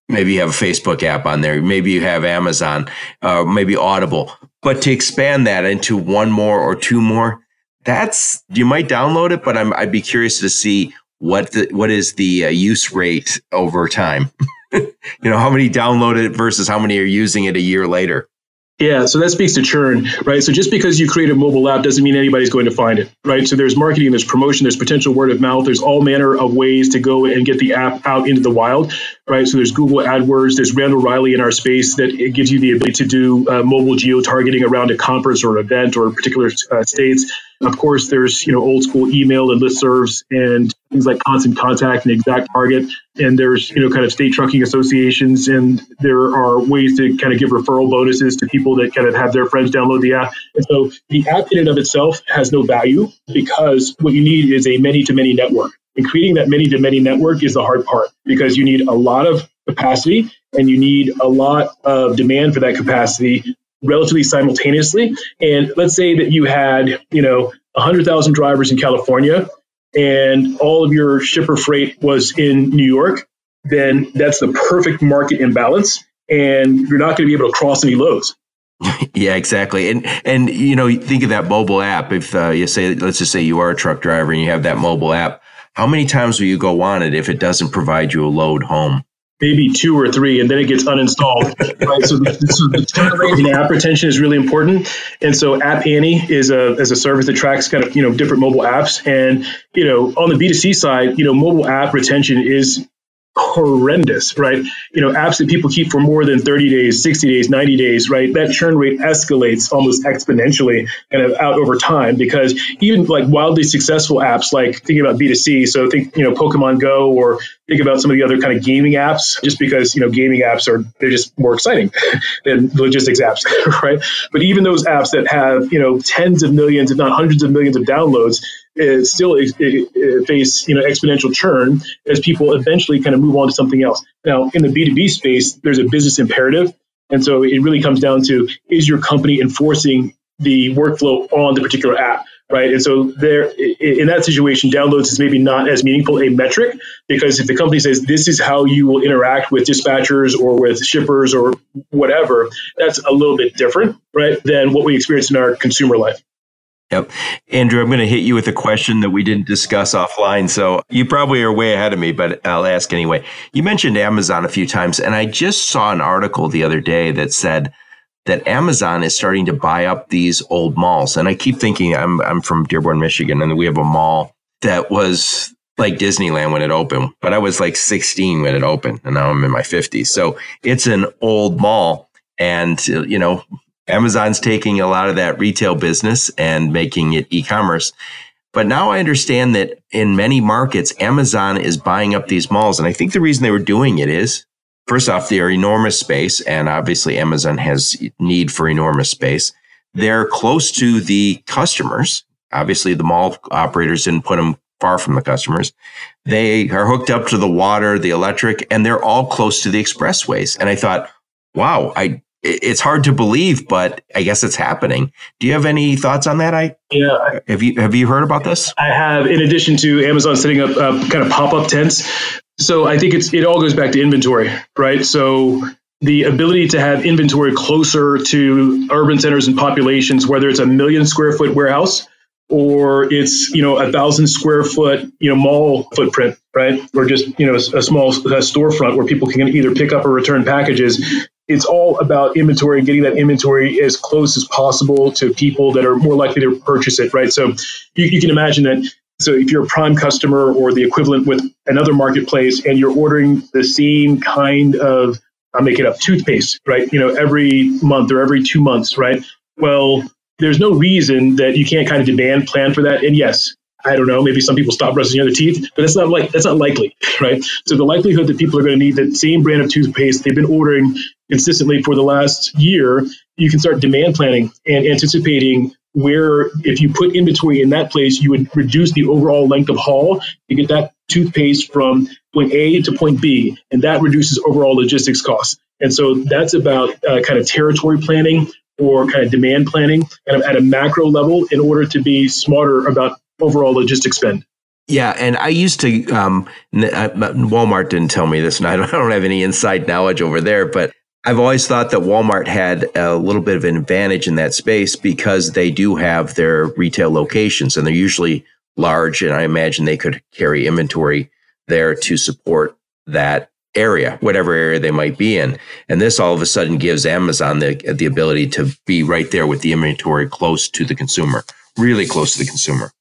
maybe you have a Facebook app on there, maybe you have Amazon, uh, maybe Audible, but to expand that into one more or two more, that's you might download it, but I'm, I'd be curious to see what the, what is the uh, use rate over time. (laughs) you know, how many download it versus how many are using it a year later. Yeah, so that speaks to churn, right? So just because you create a mobile app doesn't mean anybody's going to find it, right? So there's marketing, there's promotion, there's potential word of mouth, there's all manner of ways to go and get the app out into the wild, right? So there's Google AdWords, there's Randall Reilly in our space that it gives you the ability to do uh, mobile geo targeting around a conference or an event or particular uh, states. Of course, there's you know old school email and listservs and things like constant contact and exact target. And there's you know kind of state trucking associations, and there are ways to kind of give referral bonuses to people that kind of have their friends download the app. And so the app in and of itself has no value because what you need is a many to many network. And creating that many to many network is the hard part because you need a lot of capacity and you need a lot of demand for that capacity relatively simultaneously. And let's say that you had, you know, 100,000 drivers in California and all of your shipper freight was in New York, then that's the perfect market imbalance. And you're not going to be able to cross any loads. (laughs) yeah, exactly. And and you know, think of that mobile app. If uh, you say, let's just say you are a truck driver and you have that mobile app, how many times will you go on it if it doesn't provide you a load home? Maybe two or three, and then it gets uninstalled. right. So the, so the churn rate and app retention is really important. And so App Annie is a as a service that tracks kind of you know different mobile apps. And you know on the B two C side, you know mobile app retention is horrendous, right? You know, apps that people keep for more than 30 days, 60 days, 90 days, right? That churn rate escalates almost exponentially kind of out over time because even like wildly successful apps, like thinking about B2C, so think, you know, Pokemon Go or think about some of the other kind of gaming apps, just because, you know, gaming apps are, they're just more exciting (laughs) than logistics apps, (laughs) right? But even those apps that have, you know, tens of millions, if not hundreds of millions of downloads, still face you know exponential churn as people eventually kind of move on to something else. Now, in the B two B space, there's a business imperative, and so it really comes down to is your company enforcing the workflow on the particular app, right? And so there, in that situation, downloads is maybe not as meaningful a metric because if the company says this is how you will interact with dispatchers or with shippers or whatever, that's a little bit different, right, than what we experience in our consumer life. Yep. Andrew, I'm going to hit you with a question that we didn't discuss offline. So you probably are way ahead of me, but I'll ask anyway. You mentioned Amazon a few times, and I just saw an article the other day that said that Amazon is starting to buy up these old malls. And I keep thinking I'm, I'm from Dearborn, Michigan, and we have a mall that was like Disneyland when it opened, but I was like 16 when it opened, and now I'm in my 50s. So it's an old mall. And, you know, Amazon's taking a lot of that retail business and making it e-commerce. But now I understand that in many markets, Amazon is buying up these malls. And I think the reason they were doing it is first off, they're enormous space. And obviously Amazon has need for enormous space. They're close to the customers. Obviously the mall operators didn't put them far from the customers. They are hooked up to the water, the electric, and they're all close to the expressways. And I thought, wow, I it's hard to believe, but I guess it's happening. Do you have any thoughts on that? I yeah. Have you have you heard about this? I have. In addition to Amazon setting up uh, kind of pop up tents, so I think it's it all goes back to inventory, right? So the ability to have inventory closer to urban centers and populations, whether it's a million square foot warehouse or it's you know a thousand square foot you know mall footprint right or just you know a, a small a storefront where people can either pick up or return packages it's all about inventory and getting that inventory as close as possible to people that are more likely to purchase it, right? So you, you can imagine that. So if you're a prime customer or the equivalent with another marketplace and you're ordering the same kind of, make it up, toothpaste, right? You know, every month or every two months, right? Well, there's no reason that you can't kind of demand plan for that. And yes, I don't know, maybe some people stop brushing their teeth, but that's not like that's not likely, (laughs) right? So the likelihood that people are going to need the same brand of toothpaste they've been ordering consistently for the last year, you can start demand planning and anticipating where if you put inventory in that place, you would reduce the overall length of haul to get that toothpaste from point A to point B, and that reduces overall logistics costs. And so that's about uh, kind of territory planning or kind of demand planning kind of at a macro level in order to be smarter about overall logistics spend. Yeah, and I used to. Um, uh, Walmart didn't tell me this, and I don't, I don't have any inside knowledge over there. But I've always thought that Walmart had a little bit of an advantage in that space because they do have their retail locations, and they're usually large. And I imagine they could carry inventory there to support that area, whatever area they might be in. And this all of a sudden gives Amazon the the ability to be right there with the inventory close to the consumer, really close to the consumer.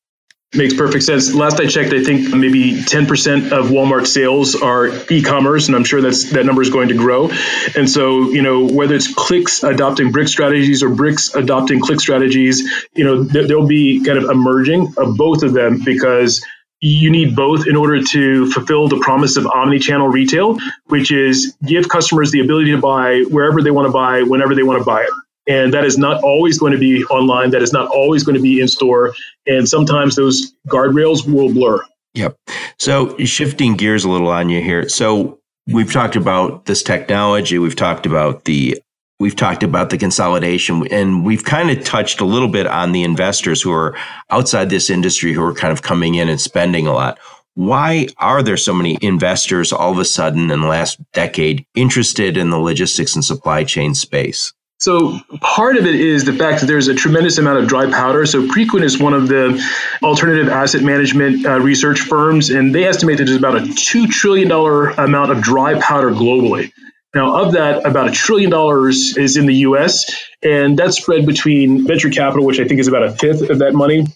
Makes perfect sense. Last I checked, I think maybe 10% of Walmart sales are e-commerce, and I'm sure that's that number is going to grow. And so, you know, whether it's clicks adopting brick strategies or bricks adopting click strategies, you know, th- there'll be kind of emerging of both of them because you need both in order to fulfill the promise of omni-channel retail, which is give customers the ability to buy wherever they want to buy, whenever they want to buy it. And that is not always going to be online. That is not always going to be in store. And sometimes those guardrails will blur. Yep. So shifting gears a little on you here. So we've talked about this technology. We've talked about the we've talked about the consolidation and we've kind of touched a little bit on the investors who are outside this industry who are kind of coming in and spending a lot. Why are there so many investors all of a sudden in the last decade interested in the logistics and supply chain space? So part of it is the fact that there's a tremendous amount of dry powder. So Preqin is one of the alternative asset management uh, research firms, and they estimate that there's about a two trillion dollar amount of dry powder globally. Now, of that, about a trillion dollars is in the U.S., and that's spread between venture capital, which I think is about a fifth of that money, and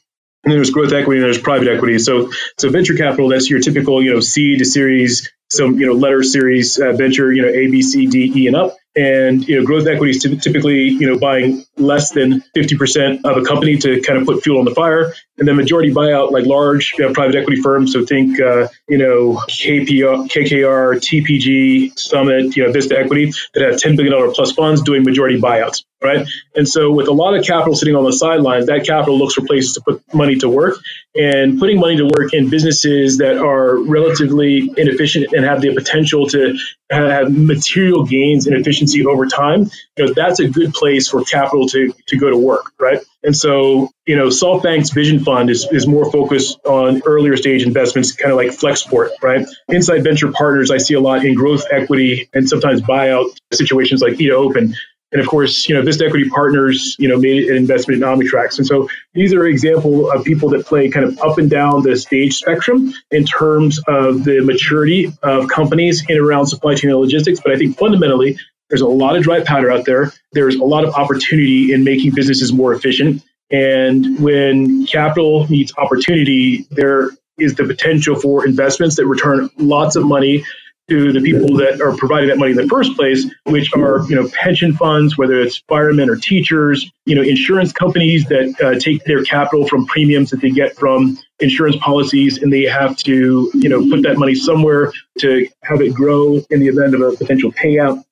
then there's growth equity and there's private equity. So, so venture capital, that's your typical, you know, C to series, some, you know, letter series uh, venture, you know, A, B, C, D, E, and up and you know growth equity is typically you know buying less than 50% of a company to kind of put fuel on the fire. And then majority buyout like large you know, private equity firms. So think uh, you know KPR, kkr tpg summit you know vista equity that have $10 billion plus funds doing majority buyouts right and so with a lot of capital sitting on the sidelines that capital looks for places to put money to work and putting money to work in businesses that are relatively inefficient and have the potential to have material gains in efficiency over time, you know, that's a good place for capital to, to go to work, right? And so, you know, SoftBank's Vision Fund is, is more focused on earlier stage investments, kind of like Flexport, right? Insight Venture Partners, I see a lot in growth equity and sometimes buyout situations like E2open. And of course, you know, Vista Equity Partners, you know, made an investment in Omnitracs. And so these are example of people that play kind of up and down the stage spectrum in terms of the maturity of companies in around supply chain and logistics. But I think fundamentally, there's a lot of dry powder out there. There's a lot of opportunity in making businesses more efficient. And when capital meets opportunity, there is the potential for investments that return lots of money to the people that are providing that money in the first place, which are you know pension funds, whether it's firemen or teachers, you know insurance companies that uh, take their capital from premiums that they get from insurance policies, and they have to you know put that money somewhere to have it grow in the event of a potential payout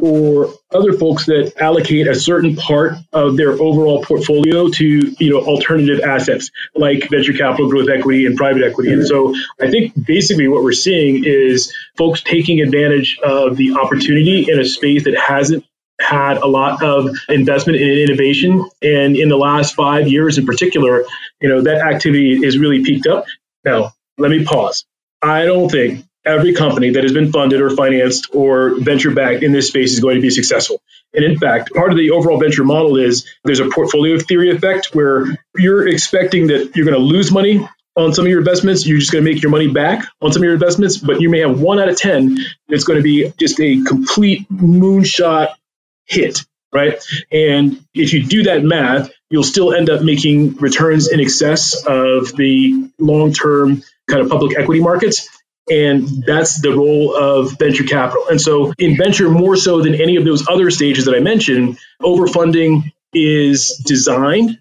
or other folks that allocate a certain part of their overall portfolio to you know alternative assets like venture capital growth equity and private equity. And so i think basically what we're seeing is folks taking advantage of the opportunity in a space that hasn't had a lot of investment in innovation. And in the last five years in particular you know that activity is really peaked up. Now let me pause. I don't think every company that has been funded or financed or venture backed in this space is going to be successful. And in fact, part of the overall venture model is there's a portfolio theory effect where you're expecting that you're going to lose money on some of your investments. You're just going to make your money back on some of your investments, but you may have one out of 10 that's going to be just a complete moonshot hit, right? And if you do that math, you'll still end up making returns in excess of the long term kind of public equity markets. And that's the role of venture capital. And so, in venture, more so than any of those other stages that I mentioned, overfunding is designed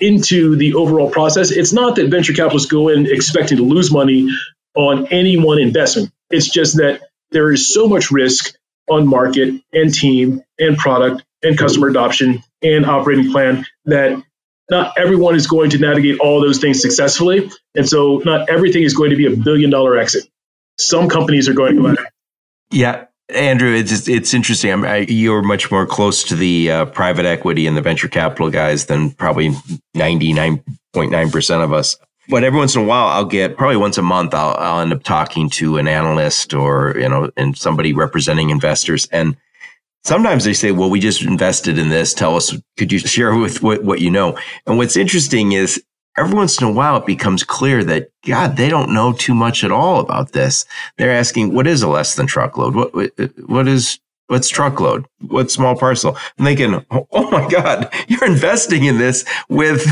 into the overall process. It's not that venture capitalists go in expecting to lose money on any one investment. It's just that there is so much risk on market and team and product and customer adoption and operating plan that not everyone is going to navigate all those things successfully. And so not everything is going to be a billion dollar exit some companies are going to it. Yeah. Andrew, it's it's interesting. I, you're much more close to the uh, private equity and the venture capital guys than probably ninety nine point nine percent of us. but every once in a while I'll get probably once a month I'll, I'll end up talking to an analyst or you know and somebody representing investors and sometimes they say well we just invested in this tell us could you share with what, what you know and what's interesting is every once in a while it becomes clear that god they don't know too much at all about this they're asking what is a less than truckload what what is what's truckload what's small parcel i'm thinking oh my god (laughs) you're investing in this with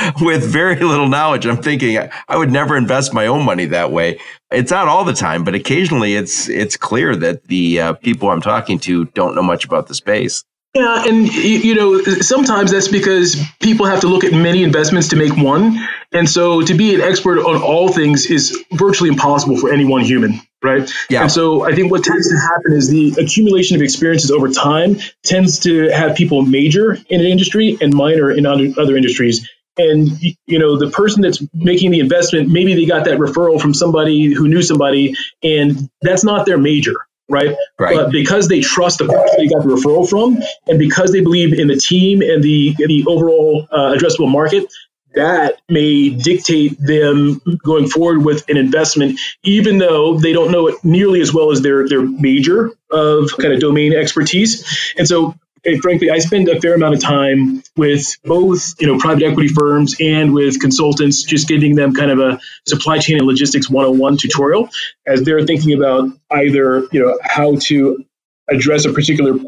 (laughs) with very little knowledge. I'm thinking I would never invest my own money that way. It's not all the time, but occasionally it's it's clear that the uh, people I'm talking to don't know much about the space. Yeah, and you know sometimes that's because people have to look at many investments to make one, and so to be an expert on all things is virtually impossible for any one human, right? Yeah. And so I think what tends to happen is the accumulation of experiences over time tends to have people major in an industry and minor in other, other industries and you know the person that's making the investment maybe they got that referral from somebody who knew somebody and that's not their major right, right. but because they trust the person they got the referral from and because they believe in the team and the the overall uh, addressable market that may dictate them going forward with an investment, even though they don't know it nearly as well as their their major of kind of domain expertise. And so frankly, I spend a fair amount of time with both, you know, private equity firms and with consultants, just giving them kind of a supply chain and logistics 101 tutorial as they're thinking about either, you know, how to address a particular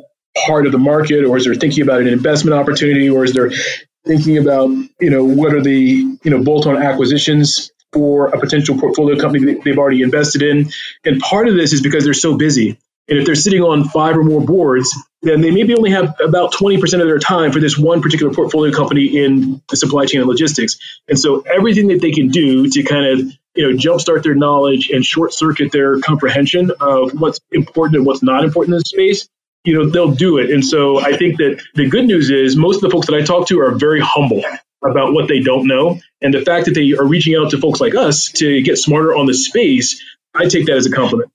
part of the market, or as they're thinking about an investment opportunity, or as they're thinking about, you know, what are the, you know, bolt-on acquisitions for a potential portfolio company that they've already invested in. And part of this is because they're so busy. And if they're sitting on five or more boards, then they maybe only have about 20% of their time for this one particular portfolio company in the supply chain and logistics. And so everything that they can do to kind of you know jumpstart their knowledge and short circuit their comprehension of what's important and what's not important in the space you know they'll do it. And so i think that the good news is most of the folks that i talk to are very humble about what they don't know. And the fact that they are reaching out to folks like us to get smarter on the space i take that as a compliment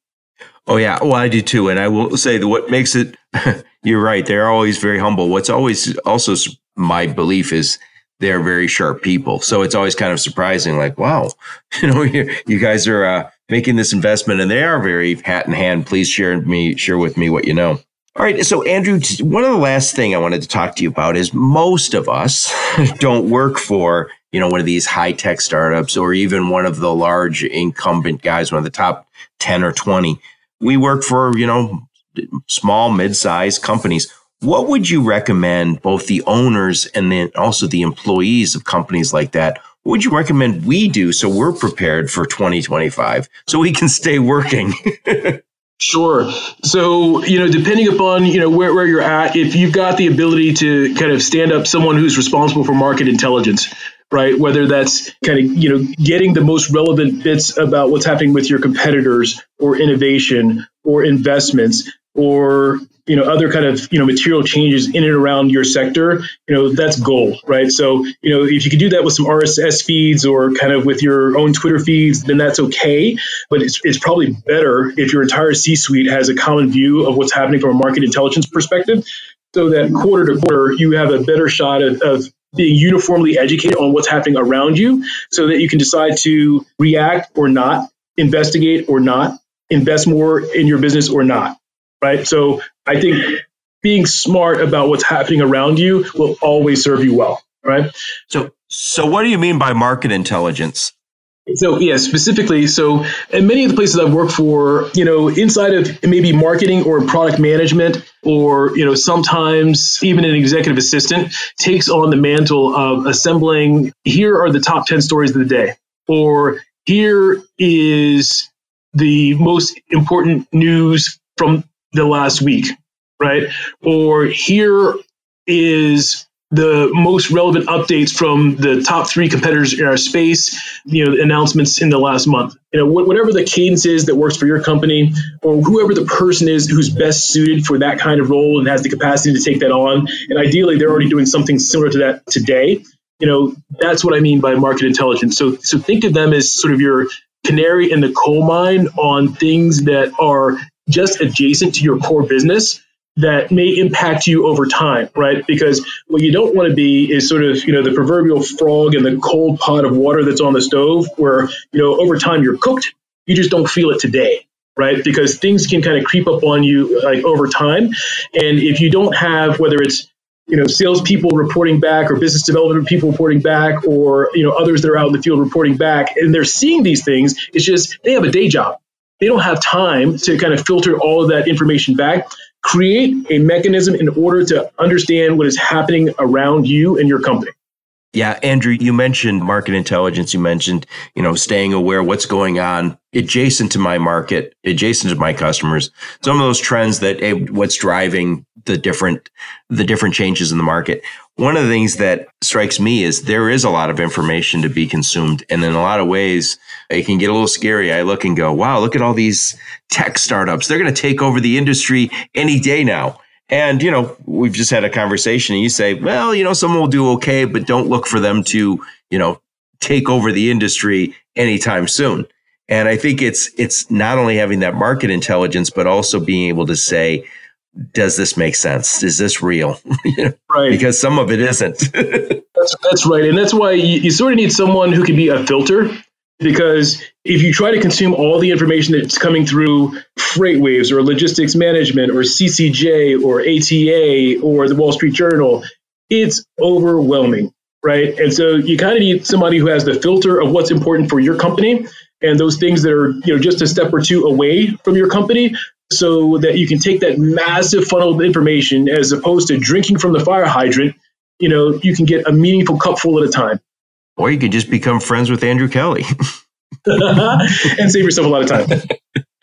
Oh yeah, well I do too, and I will say that what makes it. (laughs) you're right; they're always very humble. What's always also my belief is they're very sharp people. So it's always kind of surprising, like, wow, (laughs) you know, you, you guys are uh, making this investment, and they are very hat in hand. Please share me share with me what you know. All right. So, Andrew, one of the last thing I wanted to talk to you about is most of us (laughs) don't work for, you know, one of these high tech startups or even one of the large incumbent guys, one of the top 10 or 20 we work for, you know, small, mid-sized companies. What would you recommend both the owners and then also the employees of companies like that? What would you recommend we do so we're prepared for 2025 so we can stay working? (laughs) Sure. So, you know, depending upon, you know, where, where you're at, if you've got the ability to kind of stand up someone who's responsible for market intelligence, right? Whether that's kind of, you know, getting the most relevant bits about what's happening with your competitors or innovation or investments or, you know, other kind of, you know, material changes in and around your sector, you know, that's gold, right? So, you know, if you could do that with some RSS feeds or kind of with your own Twitter feeds, then that's okay. But it's, it's probably better if your entire C suite has a common view of what's happening from a market intelligence perspective so that quarter to quarter you have a better shot of, of being uniformly educated on what's happening around you so that you can decide to react or not, investigate or not, invest more in your business or not. Right. So I think being smart about what's happening around you will always serve you well. Right. So, so what do you mean by market intelligence? So yeah, specifically, so in many of the places I've worked for, you know, inside of maybe marketing or product management, or you know, sometimes even an executive assistant takes on the mantle of assembling. Here are the top ten stories of the day, or here is the most important news from the last week, right? Or here is the most relevant updates from the top three competitors in our space, you know, announcements in the last month. You know, whatever the cadence is that works for your company, or whoever the person is who's best suited for that kind of role and has the capacity to take that on. And ideally, they're already doing something similar to that today. You know, that's what I mean by market intelligence. So, so think of them as sort of your canary in the coal mine on things that are just adjacent to your core business that may impact you over time, right? Because what you don't want to be is sort of, you know, the proverbial frog in the cold pot of water that's on the stove where, you know, over time you're cooked, you just don't feel it today, right? Because things can kind of creep up on you like over time. And if you don't have, whether it's, you know, salespeople reporting back or business development people reporting back or, you know, others that are out in the field reporting back and they're seeing these things, it's just they have a day job. They don't have time to kind of filter all of that information back create a mechanism in order to understand what is happening around you and your company. Yeah, Andrew, you mentioned market intelligence. You mentioned, you know, staying aware what's going on adjacent to my market, adjacent to my customers. Some of those trends that hey, what's driving the different the different changes in the market. One of the things that strikes me is there is a lot of information to be consumed, and in a lot of ways, it can get a little scary. I look and go, "Wow, look at all these tech startups! They're going to take over the industry any day now." And, you know, we've just had a conversation and you say, well, you know, someone will do okay, but don't look for them to, you know, take over the industry anytime soon. And I think it's it's not only having that market intelligence, but also being able to say, does this make sense? Is this real? (laughs) right. Because some of it isn't. (laughs) that's, that's right. And that's why you, you sort of need someone who can be a filter because if you try to consume all the information that's coming through FreightWaves or logistics management or CCJ or ATA or the Wall Street Journal, it's overwhelming, right? And so you kind of need somebody who has the filter of what's important for your company and those things that are you know just a step or two away from your company so that you can take that massive funnel of information as opposed to drinking from the fire hydrant you know you can get a meaningful cupful at a time or you could just become friends with Andrew Kelley. (laughs) (laughs) and save yourself a lot of time.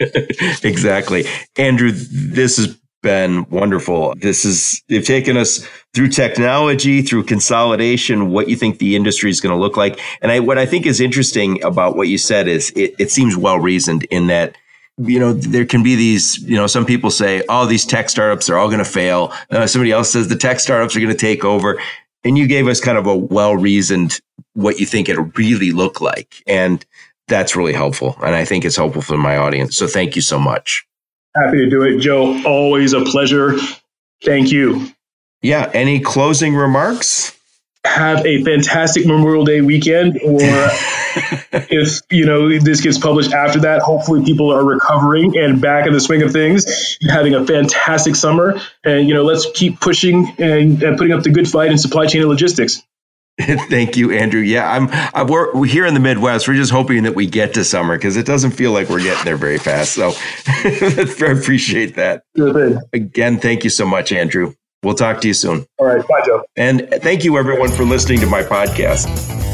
(laughs) exactly. Andrew, this has been wonderful. This is, they've taken us through technology, through consolidation, what you think the industry is going to look like. And I, what I think is interesting about what you said is it, it seems well reasoned in that you know, there can be these, you know, some people say, oh, these tech startups are all going to fail. Uh, somebody else says the tech startups are going to take over. And you gave us kind of a well reasoned what you think it'll really look like. And that's really helpful. And I think it's helpful for my audience. So thank you so much. Happy to do it, Joe. Always a pleasure. Thank you. Yeah. Any closing remarks? have a fantastic Memorial Day weekend, or (laughs) if you know this gets published after that, hopefully people are recovering and back in the swing of things, having a fantastic summer, and you know let's keep pushing and, and putting up the good fight in supply chain and logistics. (laughs) Thank you, Andrew. Yeah, I'm. I, we're, we're, here in the Midwest. We're just hoping that we get to summer because it doesn't feel like we're getting there very fast. So (laughs) I appreciate that. Again, thank you so much, Andrew. We'll talk to you soon. All right. Bye, Joe. And thank you, everyone, for listening to my podcast.